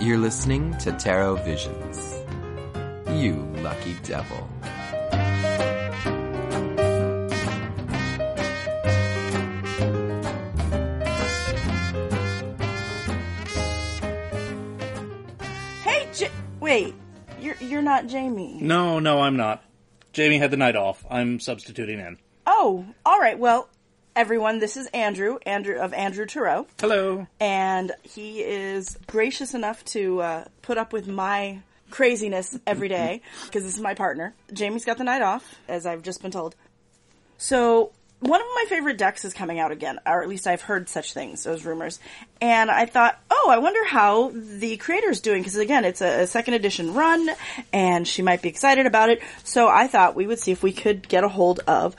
You're listening to Tarot Visions. You lucky devil. Hey, J- wait, you're you're not Jamie. No, no, I'm not. Jamie had the night off. I'm substituting in. Oh, all right. Well, everyone, this is Andrew, Andrew of Andrew Tarot, Hello. and he is gracious enough to uh, put up with my craziness every day because this is my partner. Jamie's got the night off, as I've just been told. So one of my favorite decks is coming out again, or at least I've heard such things, those rumors. And I thought, oh, I wonder how the creator's doing, because again, it's a, a second edition run, and she might be excited about it. So I thought we would see if we could get a hold of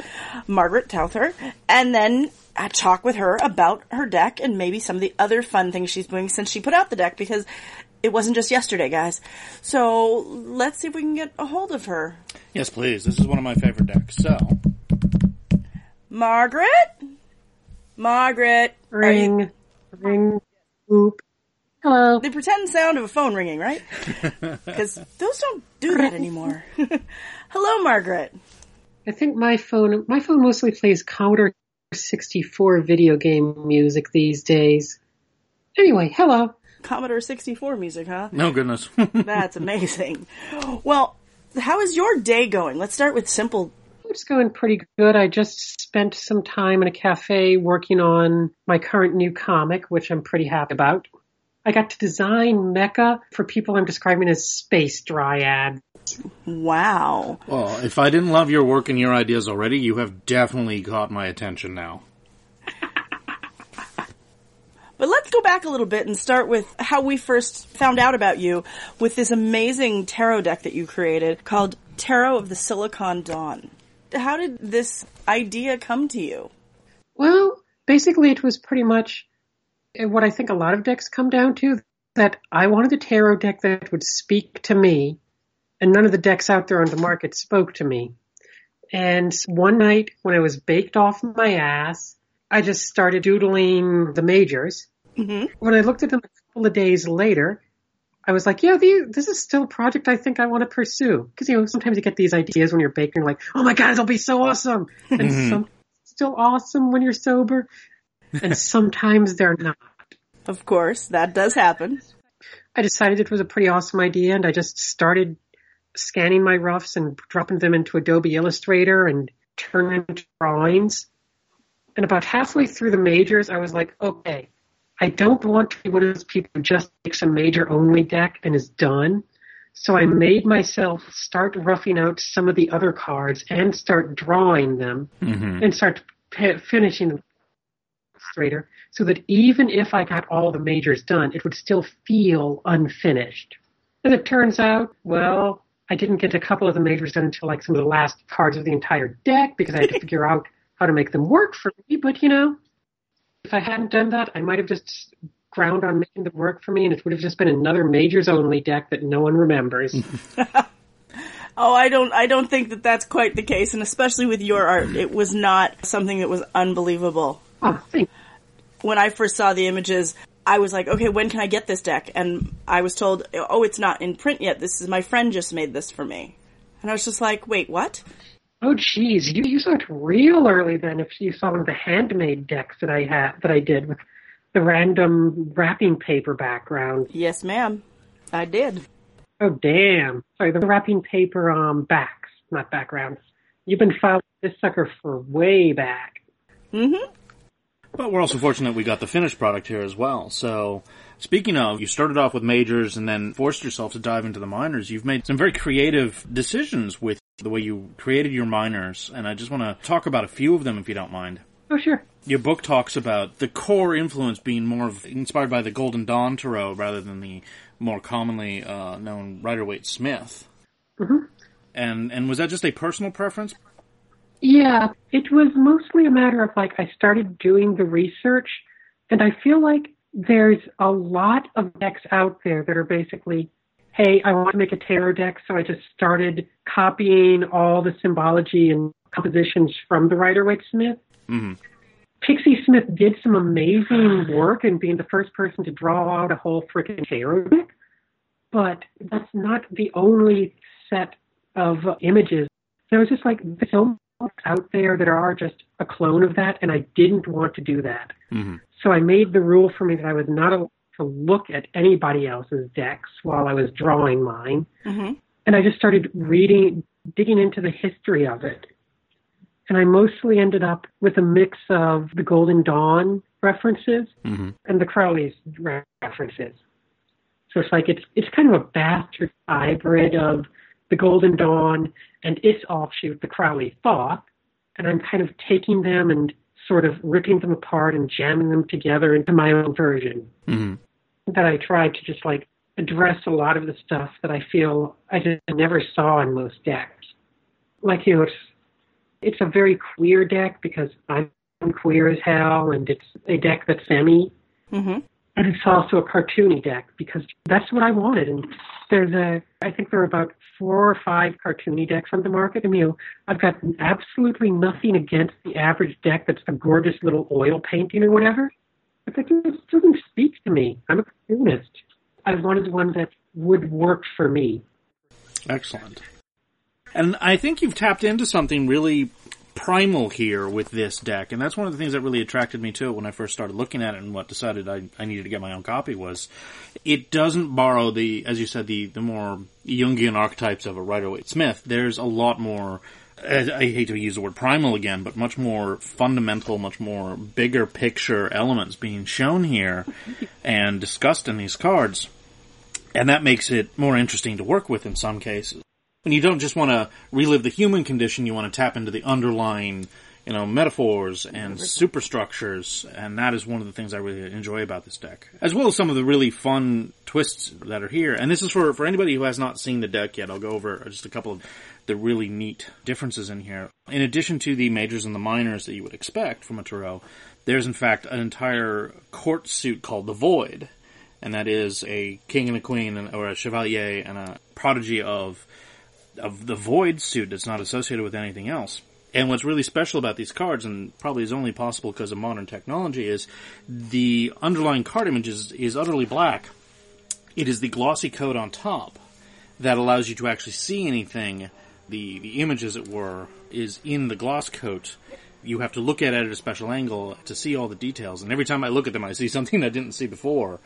Margaret Touther, and then talk with her about her deck and maybe some of the other fun things she's doing since she put out the deck, because it wasn't just yesterday, guys. So let's see if we can get a hold of her. Yes, please. This is one of my favorite decks. So, Margaret? Margaret? Are you- Ring, ring, whoop. Hello. the pretend sound of a phone ringing, right? Because those don't do that anymore. Hello, Margaret. I think my phone, my phone mostly plays Commodore 64 video game music these days. Anyway, hello. Commodore 64 music, huh? no goodness. That's amazing. Well, how is your day going? Let's start with simple. It's going pretty good. I just spent some time in a cafe working on my current new comic, which I'm pretty happy about. I got to design mecha for people I'm describing as space dryads. Wow. well, if I didn't love your work and your ideas already, you have definitely caught my attention now. But let's go back a little bit and start with how we first found out about you with this amazing tarot deck that you created called Tarot of the Silicon Dawn. How did this idea come to you? Well, basically it was pretty much uh, what I think a lot of decks come down to, that I wanted a tarot deck that would speak to me, and none of the decks out there on the market spoke to me. And one night when I was baked off my ass, I just started doodling the majors. Mhm. When I looked at them a couple of days later, I was like, yeah, the, this is still a project I think I want to pursue. Because, you know, sometimes you get these ideas when you're baking, and you're like, oh my god, it'll be so awesome. And mm-hmm. some still awesome when you're sober. And sometimes they're not. Of course, that does happen. I decided it was a pretty awesome idea and I just started scanning my roughs and dropping them into Adobe Illustrator and turning into drawings. And about halfway through the majors, I was like, okay, I don't want to be one of those people who just takes a major only deck and is done. So I made myself start roughing out some of the other cards and start drawing them mm-hmm. and start p- finishing them illustrator so that even if I got all the majors done, it would still feel unfinished. As it turns out, well, I didn't get a couple of the majors done until like some of the last cards of the entire deck because I had to figure out how to make them work for me. But you know, if I hadn't done that, I might have just ground on making the work for me and it would have just been another majors only deck that no one remembers. Oh, I don't, I don't think that that's quite the case, and especially with your art, it was not something that was unbelievable. oh, thank When I first saw the images, I was like, okay, when can I get this deck? And I was told, oh, it's not in print yet. This is my friend just made this for me. And I was just like, wait, what? Oh, geez, you you saw it real early then. If you saw one of the handmade decks that I had that I did with the random wrapping paper background. Yes, ma'am. I did. Oh, damn! Sorry, the wrapping paper um backs, not backgrounds. You've been following this sucker for way back. Mm-hmm. But we're also fortunate we got the finished product here as well. So, speaking of, you started off with majors and then forced yourself to dive into the minors. You've made some very creative decisions with the way you created your minors, and I just want to talk about a few of them if you don't mind. Oh, sure. Your book talks about the core influence being more of inspired by the Golden Dawn Tarot rather than the more commonly uh, known Rider Waite Smith. Mm-hmm. And and was that just a personal preference? Yeah, it was mostly a matter of like I started doing the research, and I feel like there's a lot of decks out there that are basically, hey, I want to make a tarot deck, so I just started copying all the symbology and compositions from the Rider Waite Smith. Mhm. Pixie Smith did some amazing work in being the first person to draw out a whole freaking tarot deck. but that's not the only set of images. There was just like so much out there that are just a clone of that, and I didn't want to do that. Mm-hmm. So I made the rule for me that I was not allowed to look at anybody else's decks while I was drawing mine. Mm-hmm. And I just started reading, digging into the history of it. And I mostly ended up with a mix of the Golden Dawn references Mm-hmm. and the Crowley's references. So it's like it's it's kind of a bastard hybrid of the Golden Dawn and its offshoot, the Crowley Thoth, and I'm kind of taking them and sort of ripping them apart and jamming them together into my own version. Mm-hmm. That I tried to just like address a lot of the stuff that I feel I just never saw in most decks. Like you know, it's it's a very queer deck because I'm queer as hell, and it's a deck that's semi Mm-hmm. And it's also a cartoony deck because that's what I wanted. And there's a, I think there are about four or five cartoony decks on the market. And you I've got absolutely nothing against the average deck that's a gorgeous little oil painting or whatever. But that just doesn't speak to me. I'm a cartoonist. I wanted one that would work for me. Excellent. And I think you've tapped into something really primal here with this deck, and that's one of the things that really attracted me to it when I first started looking at it and what decided I, I needed to get my own copy was it doesn't borrow the, as you said, the, the more Jungian archetypes of a Rider-Waite Smith. There's a lot more I I hate to use the word primal again, but much more fundamental, much more bigger picture elements being shown here and discussed in these cards. And that makes it more interesting to work with in some cases. And you don't just want to relive the human condition, you want to tap into the underlying, you know, metaphors and superstructures, and that is one of the things I really enjoy about this deck. As well as some of the really fun twists that are here. And this is for, for anybody who has not seen the deck yet, I'll go over just a couple of the really neat differences in here. In addition to the majors and the minors that you would expect from a Tarot, there's in fact an entire court suit called the Void, and that is a king and a queen, and, or a chevalier and a prodigy of of the Void suit that's not associated with anything else. And what's really special about these cards, and probably is only possible because of modern technology, is the underlying card image is, is utterly black. It is the glossy coat on top that allows you to actually see anything. The the image, as it were, is in the gloss coat. You have to look at it at a special angle to see all the details. And every time I look at them, I see something I didn't see before.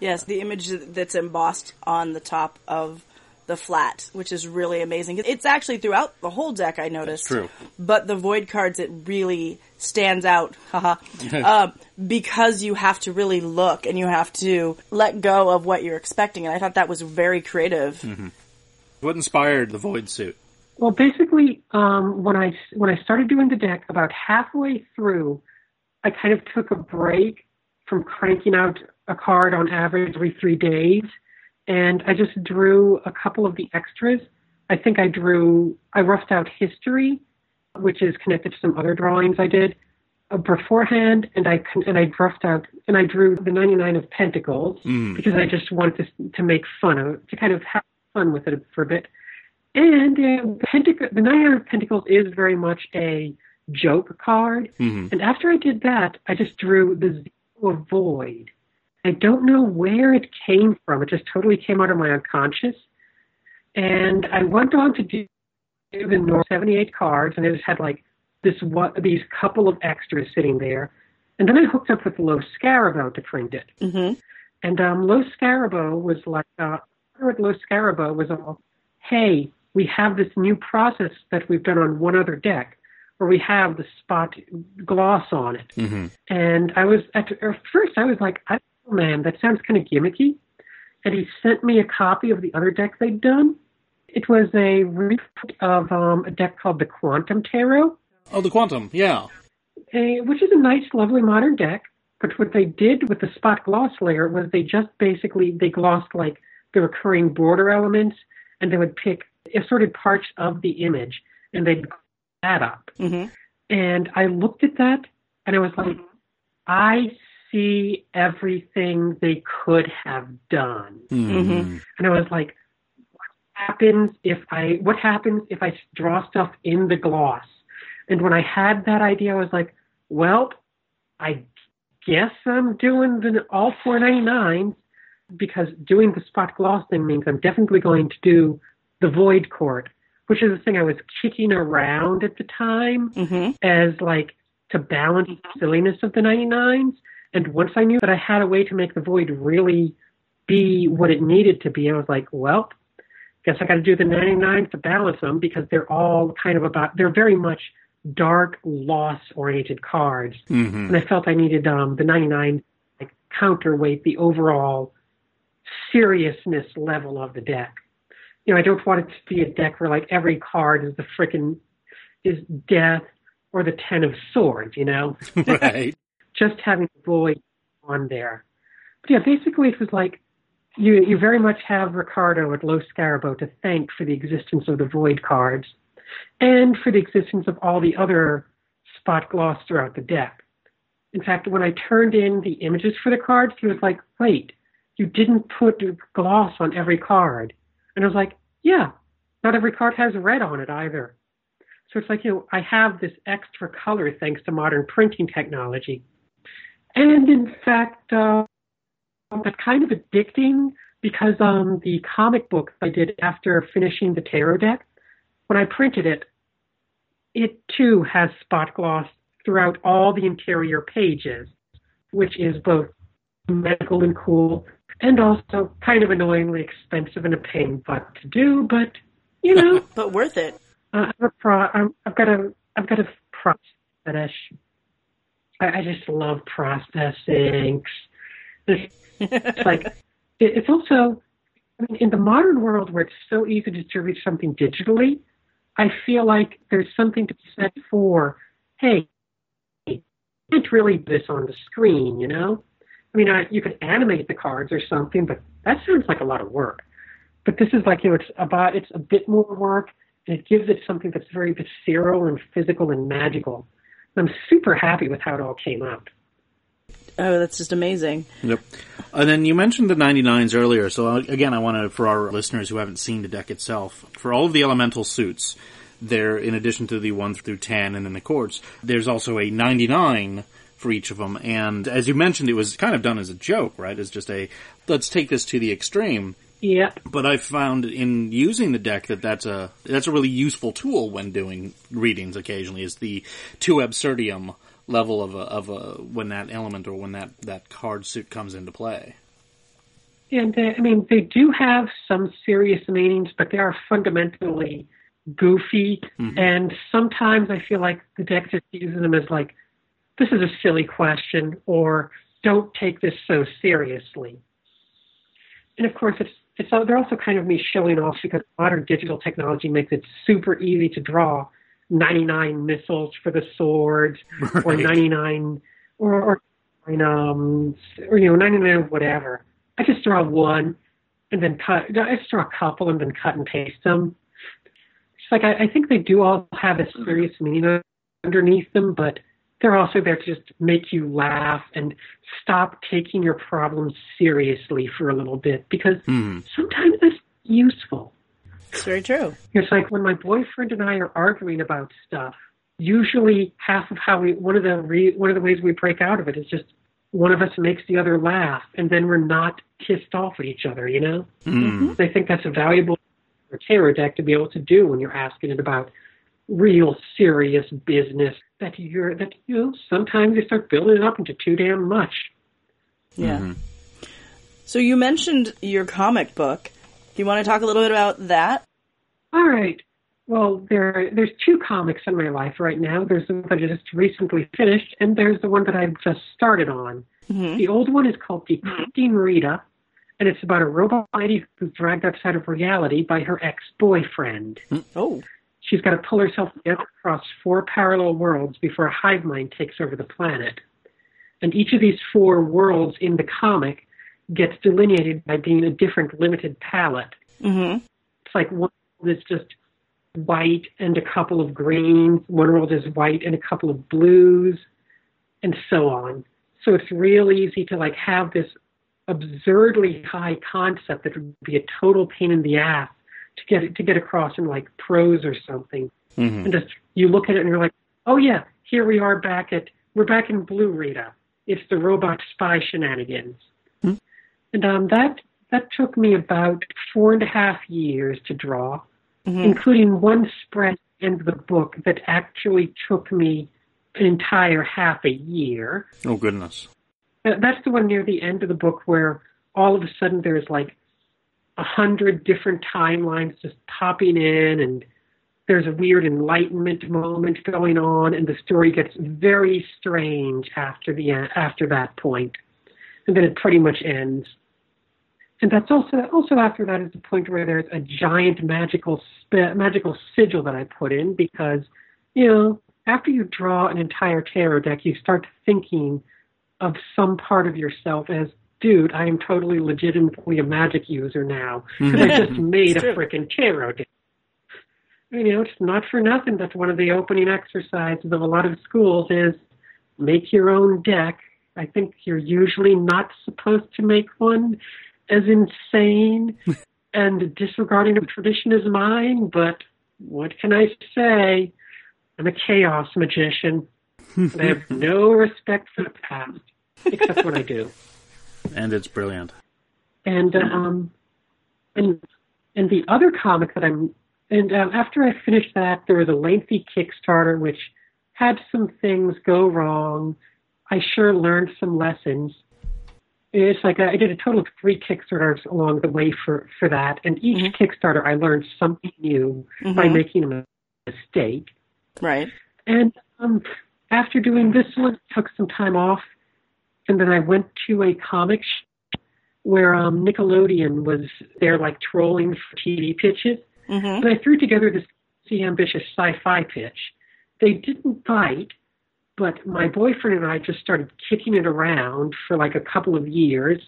Yes, the image that's embossed on the top of the flat, which is really amazing. It's actually throughout the whole deck, I noticed. true. But the void cards, it really stands out, haha, um, because you have to really look and you have to let go of what you're expecting. And I thought that was very creative. What inspired the Void suit? Well, basically, um, when I when I started doing the deck, about halfway through, I kind of took a break from cranking out a card on average every three days, and I just drew a couple of the extras. I think I drew I roughed out history, which is connected to some other drawings I did uh, beforehand, and I and I roughed out and I drew the 99 of Pentacles because I just wanted to to make fun of to kind of have fun with it for a bit. And uh, Pentac- the Nine of Pentacles is very much a joke card. And after I did that, I just drew the Zero of Void. I don't know where it came from. It just totally came out of my unconscious. And I went on to do the North 78 cards, and it just had like this these couple of extras sitting there. And then I hooked up with Lo Scarabeo to print it. hmm And um, Lo Scarabeo was like, uh, Lo Scarabeo was all, hey, we have this new process that we've done on one other deck, where we have the spot gloss on it. Mm-hmm. And I was at, at first I was like, I man, that sounds kind of gimmicky. And he sent me a copy of the other deck they'd done. It was a reprint of um, a deck called the Quantum Tarot, Oh, the Quantum, yeah. a, which is a nice, lovely modern deck. But what they did with the spot gloss layer was they just basically they glossed like the recurring border elements, and they would pick assorted parts of the image, and they'd that up. hmm And I looked at that, and I was like, I see everything they could have done. hmm And I was like, what happens if I, what happens if I draw stuff in the gloss? And when I had that idea, I was like, well, I guess I'm doing the all 499s. because doing the spot gloss thing means I'm definitely going to do the void court, which is the thing I was kicking around at the time Mm-hmm. as like to balance the silliness of the 99s. And once I knew that I had a way to make the void really be what it needed to be, I was like, well, guess I got to do the 99s to balance them because they're all kind of about, they're very much dark, loss oriented cards. hmm And I felt I needed um, the 99 like counterweight the overall seriousness level of the deck. You know, I don't want it to be a deck where like every card is the frickin' is death or the ten of swords. You know, right. Just having the void on there. But yeah, basically it was like you you very much have Ricardo at Lo Scarabeo to thank for the existence of the void cards and for the existence of all the other spot gloss throughout the deck. In fact, when I turned in the images for the cards, he was like, "Wait, you didn't put gloss on every card," and I was like, "Yeah, not every card has red on it either." So it's like you know, I have this extra color thanks to modern printing technology. And in fact, uh, that's kind of addicting because um, the comic book I did after finishing the tarot deck, when I printed it, it too has spot gloss throughout all the interior pages, which is both medical and cool, and also kind of annoyingly expensive and a pain butt to do, but you know. But worth it. Uh, I'm a pro. I'm, I've got a. I've got a process fetish. I, just love processing. It's, it's like it's also. I mean, in the modern world where it's so easy to distribute something digitally, I feel like there's something to be said for. Hey, you can't really do this on the screen, you know. I mean, I, you could animate the cards or something, but that sounds like a lot of work. But this is like you know, it's about it's a bit more work and it gives it something that's very visceral and physical and magical. And I'm super happy with how it all came out. Oh, that's just amazing. Yep. And then you mentioned the 99s earlier, so uh, again, I want to, for our listeners who haven't seen the deck itself, for all of the elemental suits, there, in addition to the 1 through 10 and then the courts, there's also a 99 for each of them. And as you mentioned, it was kind of done as a joke, right? As just a, let's take this to the extreme. Yeah, But I found in using the deck that that's a that's a really useful tool when doing readings. Occasionally, is the two absurdium level of a of a when that element or when that that card suit comes into play. and uh, I mean they do have some serious meanings, but they are fundamentally goofy. And sometimes I feel like the deck just uses them as like, this is a silly question, or don't take this so seriously. And of course, it's it's they're also kind of me showing off because modern digital technology makes it super easy to draw 99 missiles for the swords or 99 or or, um, or you know 99 whatever. I just draw one and then cut. I just draw a couple and then cut and paste them. It's like I, I think they do all have a serious meaning underneath them, but they're also there to just make you laugh and stop taking your problems seriously for a little bit because Hmm. sometimes that's useful. It's very true. It's like when my boyfriend and I are arguing about stuff. Usually, half of how we one of the re, one of the ways we break out of it is just one of us makes the other laugh, and then we're not pissed off at each other. You know, Hmm. I think that's a valuable tarot deck to be able to do when you're asking it about real serious business that you're that you know sometimes you start building it up into too damn much. Yeah. Mm-hmm. So you mentioned your comic book. Do you want to talk a little bit about that? All right. Well, there there's two comics in my life right now. There's the one that I just recently finished, and there's the one that I've just started on. Mm-hmm. The old one is called Decrypting mm-hmm. Rita, and it's about a robot lady who's dragged outside of reality by her ex-boyfriend. Oh, She's got to pull herself together across four parallel worlds before a hive mind takes over the planet. And each of these four worlds in the comic gets delineated by being a different limited palette. mm-hmm. It's like one world is just white and a couple of greens, one world is white and a couple of blues, and so on. So it's real easy to like have this absurdly high concept that would be a total pain in the ass to get it to get across in like prose or something. Mhm. And just you look at it and you're like, oh yeah, here we are back at we're back in Blue Rita. It's the robot spy shenanigans. And um, that that took me about four and a half years to draw, including one spread in the book that actually took me an entire half a year. Oh goodness. Uh, That's the one near the end of the book where all of a sudden there's like a hundred different timelines just popping in and there's a weird enlightenment moment going on and the story gets very strange after the after that point. And then it pretty much ends. And that's also also after that is the point where there's a giant magical magical sigil that I put in because you know after you draw an entire tarot deck you start thinking of some part of yourself as dude I am totally legitimately a magic user now because I just made a freaking tarot deck you know, it's not for nothing that one of the opening exercises of a lot of schools is make your own deck. I think you're usually not supposed to make one as insane and disregarding of tradition as mine, but what can I say? I'm a chaos magician. I have no respect for the past, except when I do. And it's brilliant. And um, and and the other comic that I'm and um, after I finished that, there was a lengthy Kickstarter which had some things go wrong. I sure learned some lessons. It's like I did a total of three Kickstarters along the way for for that, and each Kickstarter I learned something new by making a mistake. Right. And um, after doing this one, took some time off, and then I went to a comic sh- where um, Nickelodeon was there, like trolling for TV pitches. hmm And I threw together this ambitious sci-fi pitch. They didn't bite, but my boyfriend and I just started kicking it around for like a couple of years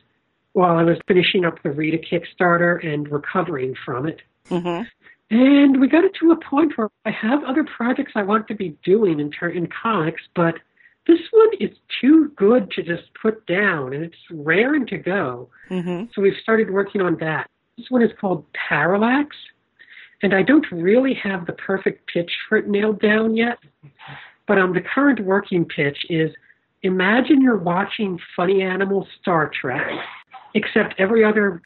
while I was finishing up the Rita Kickstarter and recovering from it. hmm And we got it to a point where I have other projects I want to be doing in, ter- in comics, but this one is too good to just put down, and it's raring to go. hmm So we've started working on that. This one is called Parallax, and I don't really have the perfect pitch for it nailed down yet. But um, the current working pitch is imagine you're watching Funny Animal Star Trek, except every other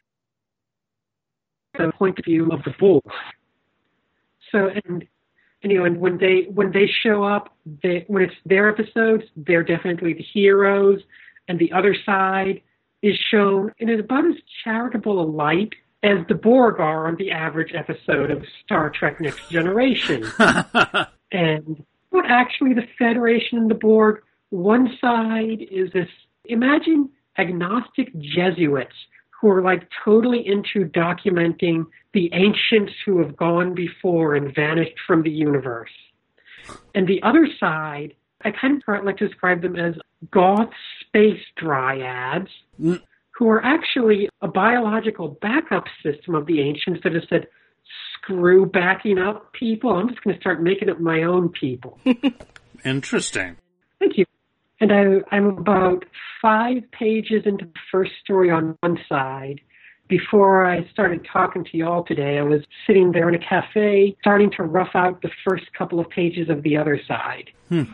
the point of view of the bull. So and you know, and when they when they show up, they when it's their episodes, they're definitely the heroes, and the other side is shown in about as charitable a light as the Borg are on the average episode of Star Trek Next Generation. and but actually the Federation and the Borg, one side is this imagine agnostic Jesuits who are like totally into documenting the ancients who have gone before and vanished from the universe. And the other side, I kind of like to describe them as goth space dryads mm. who are actually a biological backup system of the ancients that has said, screw backing up people. I'm just going to start making up my own people. Interesting. Thank you. And I, I'm about five pages into the first story on one side. Before I started talking to you all today, I was sitting there in a cafe starting to rough out the first couple of pages of the other side. Hmm.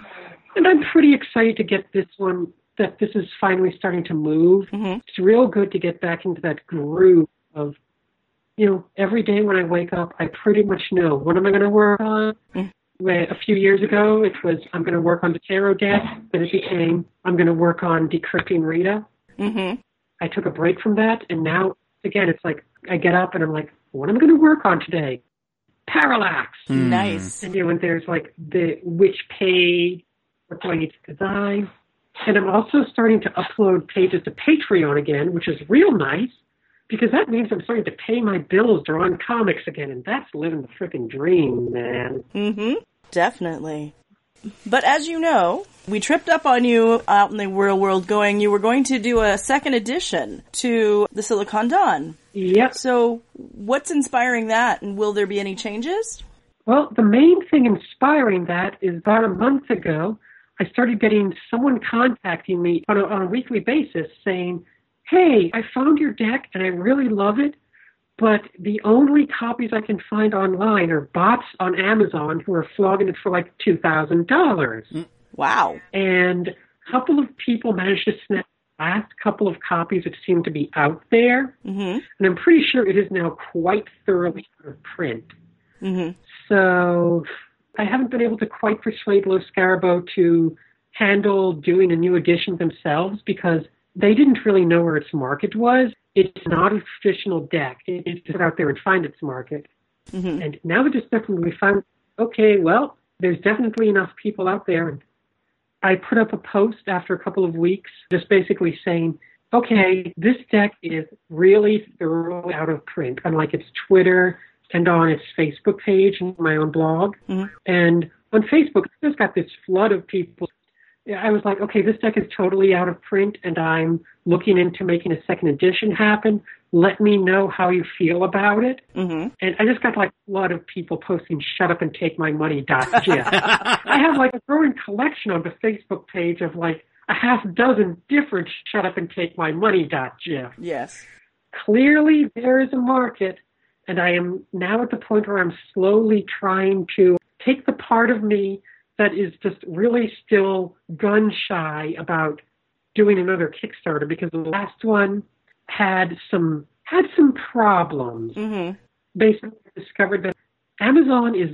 And I'm pretty excited to get this one, that this is finally starting to move. Mm-hmm. It's real good to get back into that groove of, you know, every day when I wake up, I pretty much know what am I going to work on. Hmm. Where A few years ago, it was I'm going to work on the tarot deck. Then it became I'm going to work on decrypting Rita. hmm I took a break from that, and now again, it's like I get up and I'm like, what am I going to work on today? Parallax. Nice. And you know, and there's like the which page, what do I need to design? And I'm also starting to upload pages to Patreon again, which is real nice because that means I'm starting to pay my bills drawing comics again, and that's living the freaking dream, man. hmm Definitely. But as you know, we tripped up on you out in the real world going, you were going to do a second edition to the Silicon Dawn. Yep. So what's inspiring that and will there be any changes? Well, the main thing inspiring that is about a month ago, I started getting someone contacting me on a, on a weekly basis saying, Hey, I found your deck and I really love it, but the only copies I can find online are bots on Amazon who are flogging it for like $2,000. Wow. And a couple of people managed to snap the last couple of copies that seem to be out there, Mm-hmm. and I'm pretty sure it is now quite thoroughly out of print. Mm-hmm. So I haven't been able to quite persuade Lo Scarabeo to handle doing a new edition themselves because they didn't really know where its market was. It's not a traditional deck. It needs to get out there and find its market. Mm-hmm. And now that just definitely found, okay, well, there's definitely enough people out there. And I put up a post after a couple of weeks just basically saying, okay, this deck is really thoroughly out of print, unlike its Twitter and on its Facebook page and my own blog. Mhm. And on Facebook, it's just got this flood of people. Yeah, I was like, okay, this deck is totally out of print, and I'm looking into making a second edition happen. Let me know how you feel about it. Mm-hmm. And I just got like a lot of people posting "Shut up and take my money." Dot gif. I have like a growing collection on the Facebook page of like a half dozen different "Shut up and take my money." Dot gif. Yes. Clearly, there is a market, and I am now at the point where I'm slowly trying to take the part of me that is just really still gun shy about doing another Kickstarter because the last one had some had some problems Mm-hmm. basically discovered that Amazon is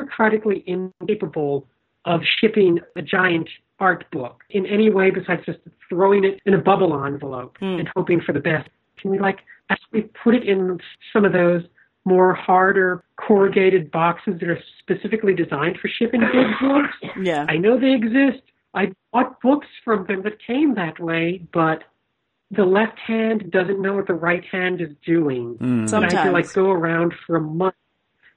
bureaucratically incapable of shipping a giant art book in any way besides just throwing it in a bubble envelope Hmm. and hoping for the best. Can we like actually put it in some of those more harder corrugated boxes that are specifically designed for shipping big books? Yeah. I know they exist. I bought books from them that came that way, but the left hand doesn't know what the right hand is doing. Hmm. And I had to like go around for a month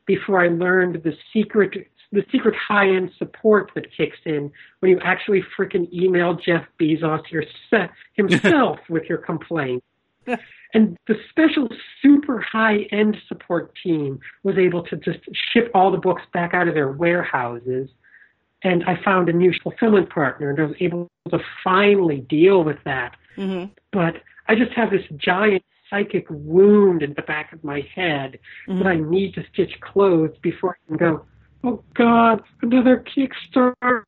before I learned the secret the secret high end support that kicks in when you actually freaking email Jeff Bezos yourse- himself with your complaint. And the special super high end support team was able to just ship all the books back out of their warehouses. And I found a new fulfillment partner and I was able to finally deal with that Mm-hmm. but I just have this giant psychic wound in the back of my head that I need to stitch closed before I can go, oh God, another Kickstarter,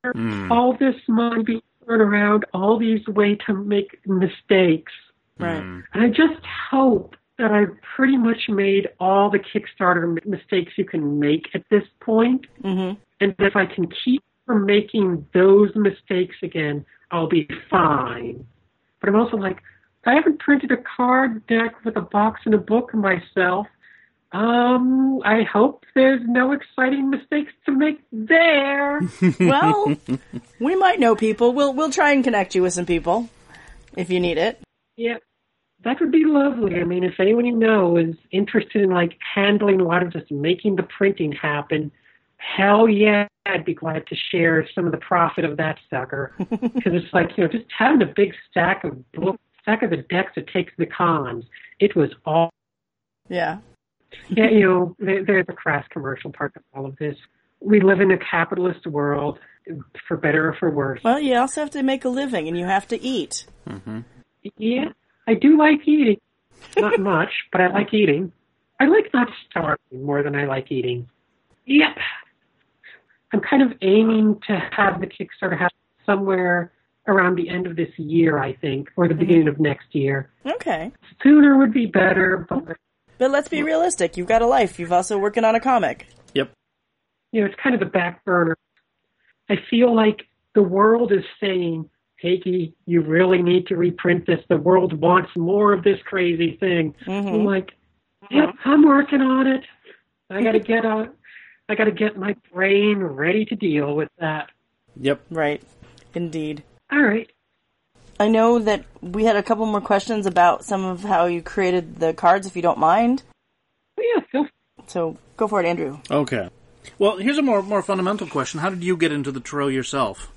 all this money being thrown around, all these ways to make mistakes. Right. Mm. And I just hope that I've pretty much made all the Kickstarter mistakes you can make at this point. Mm-hmm. And if I can keep from making those mistakes again, I'll be fine. But I'm also like, I haven't printed a card deck with a box and a book myself. Um, I hope there's no exciting mistakes to make there. Well, we might know people. We'll we'll try and connect you with some people if you need it. Yeah, that would be lovely. I mean, if anyone you know is interested in like handling a lot of just making the printing happen, hell yeah, I'd be glad to share some of the profit of that sucker. Because it's like you know, just having a big stack of books, stack of the decks that takes the cons. It was all Yeah. yeah, you know, there, there's a crass commercial part of all of this. We live in a capitalist world, for better or for worse. Well, you also have to make a living, and you have to eat. Mm-hmm. Yeah, I do like eating. Not much, but I like eating. I like not starving more than I like eating. Yep. I'm kind of aiming to have the Kickstarter happen somewhere around the end of this year, I think, or the mm-hmm. beginning of next year. Okay. Sooner would be better, but But let's be realistic. You've got a life. You've also working on a comic. Yep. you know, it's kind of the back burner. I feel like the world is saying, Hakey, you really need to reprint this. The world wants more of this crazy thing. Mm-hmm. I'm like, yep, I'm working on it. I gotta get on. I gotta get my brain ready to deal with that. Yep. Right. Indeed. All right. I know that we had a couple more questions about some of how you created the cards, if you don't mind. Well, yeah, feel So go for it, Andrew. Okay. Well, here's a more more fundamental question. How did you get into the tarot yourself?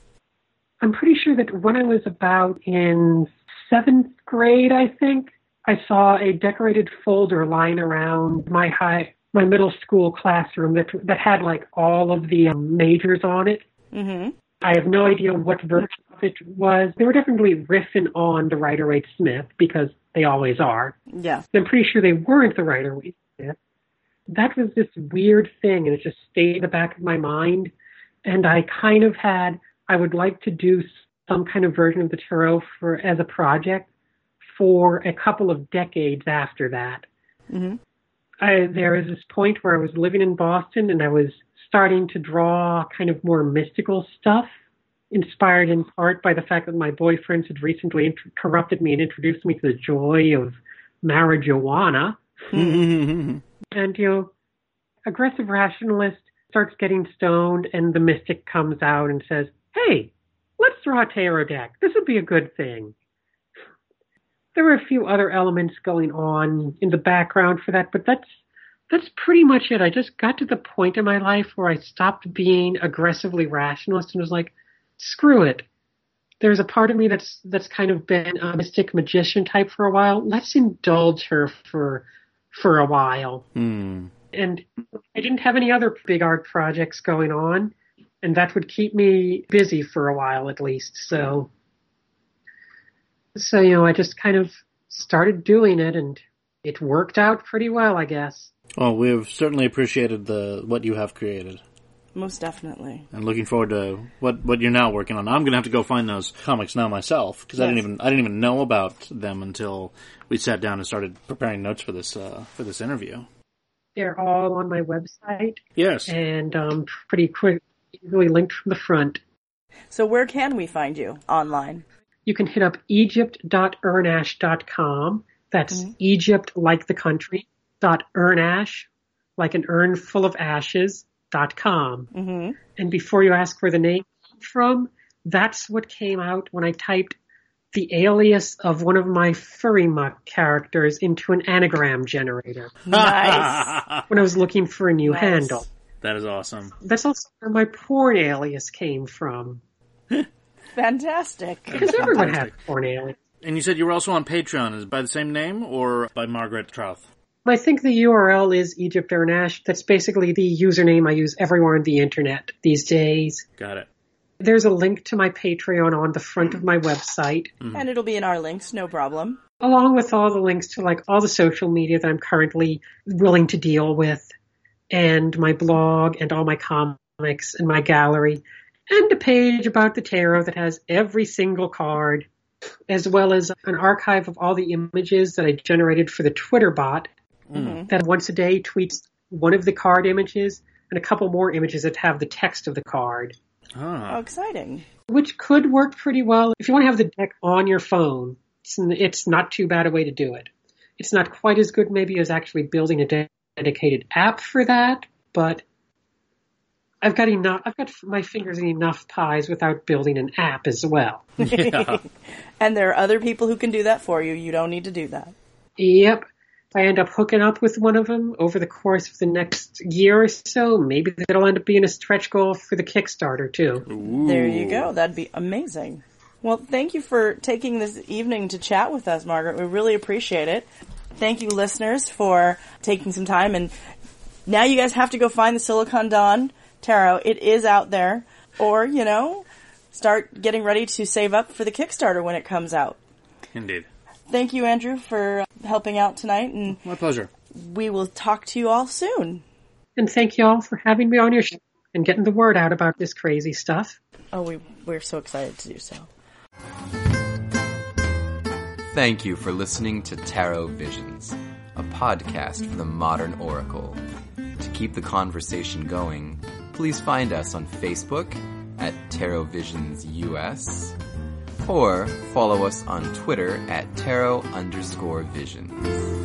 I'm pretty sure that when I was about in seventh grade, I think, I saw a decorated folder lying around my high, my middle school classroom that that had like all of the um, majors on it. Mm-hmm. I have no idea what version of it was. They were definitely riffing on the Rider Waite Smith because they always are. Yeah. I'm pretty sure they weren't the Rider Waite Smith. That was this weird thing, and it just stayed in the back of my mind. And I kind of had, I would like to do some kind of version of the tarot for as a project for a couple of decades after that. Mm-hmm. I, there was this point where I was living in Boston and I was starting to draw kind of more mystical stuff, inspired in part by the fact that my boyfriends had recently int- corrupted me and introduced me to the joy of marijuana. and, you know, aggressive rationalist starts getting stoned and the mystic comes out and says, hey, let's draw a tarot deck. This would be a good thing. There were a few other elements going on in the background for that, but that's that's pretty much it. I just got to the point in my life where I stopped being aggressively rationalist and was like, screw it. There's a part of me that's that's kind of been a mystic magician type for a while. Let's indulge her for for a while. Hmm. And I didn't have any other big art projects going on, and that would keep me busy for a while at least. So so you know, I just kind of started doing it and it worked out pretty well, I guess. Well, we've certainly appreciated the what you have created, Most definitely. and looking forward to what what you're now working on. I'm gonna have to go find those comics now myself because I didn't even I didn't even know about them until we sat down and started preparing notes for this uh, for this interview. They're all on my website Yes. and um, pretty quick, easily linked from the front. So where can we find you online? You can hit up egypt.urnash.com. That's Egypt like the country, dot urnash, like an urn full of ashes, dot com. Mm-hmm. And before you ask where the name came from, that's what came out when I typed the alias of one of my furry muck characters into an anagram generator Nice. when I was looking for a new Nice. handle. That is awesome. That's also where my porn alias came from. Fantastic. Because everyone has porn alias. And you said you were also on Patreon. Is it by the same name or by Margaret Trauth? I think the URL is Egypt Urnash. That's basically the username I use everywhere on the internet these days. Got it. There's a link to my Patreon on the front of my website, mm-hmm. And it'll be in our links, no problem. along with all the links to like all the social media that I'm currently willing to deal with, and my blog and all my comics and my gallery, and a page about the tarot that has every single card, as well as an archive of all the images that I generated for the Twitter bot that once a day tweets one of the card images and a couple more images that have the text of the card, Ah. Oh, exciting. which could work pretty well if you want to have the deck on your phone. It's, it's not too bad a way to do it. It's not quite as good maybe as actually building a de- dedicated app for that, but I've got enough. I've got my fingers in enough pies without building an app as well. Yeah. And there are other people who can do that for you. You don't need to do that. Yep. If I end up hooking up with one of them over the course of the next year or so, maybe that'll end up being a stretch goal for the Kickstarter too. There you go. That'd be amazing. Well, thank you for taking this evening to chat with us, Margaret. We really appreciate it. Thank you, listeners, for taking some time. And now you guys have to go find the Silicon Dawn Tarot. It is out there. Or, you know, start getting ready to save up for the Kickstarter when it comes out. Indeed. Thank you, Andrew, for helping out tonight. And My pleasure. we will talk to you all soon. And thank you all for having me on your show and getting the word out about this crazy stuff. Oh, we, we're so excited to do so. Thank you for listening to Tarot Visions, a podcast for the modern oracle. To keep the conversation going, please find us on Facebook at Tarot Visions US or follow us on Twitter at Tarot underscore Visions.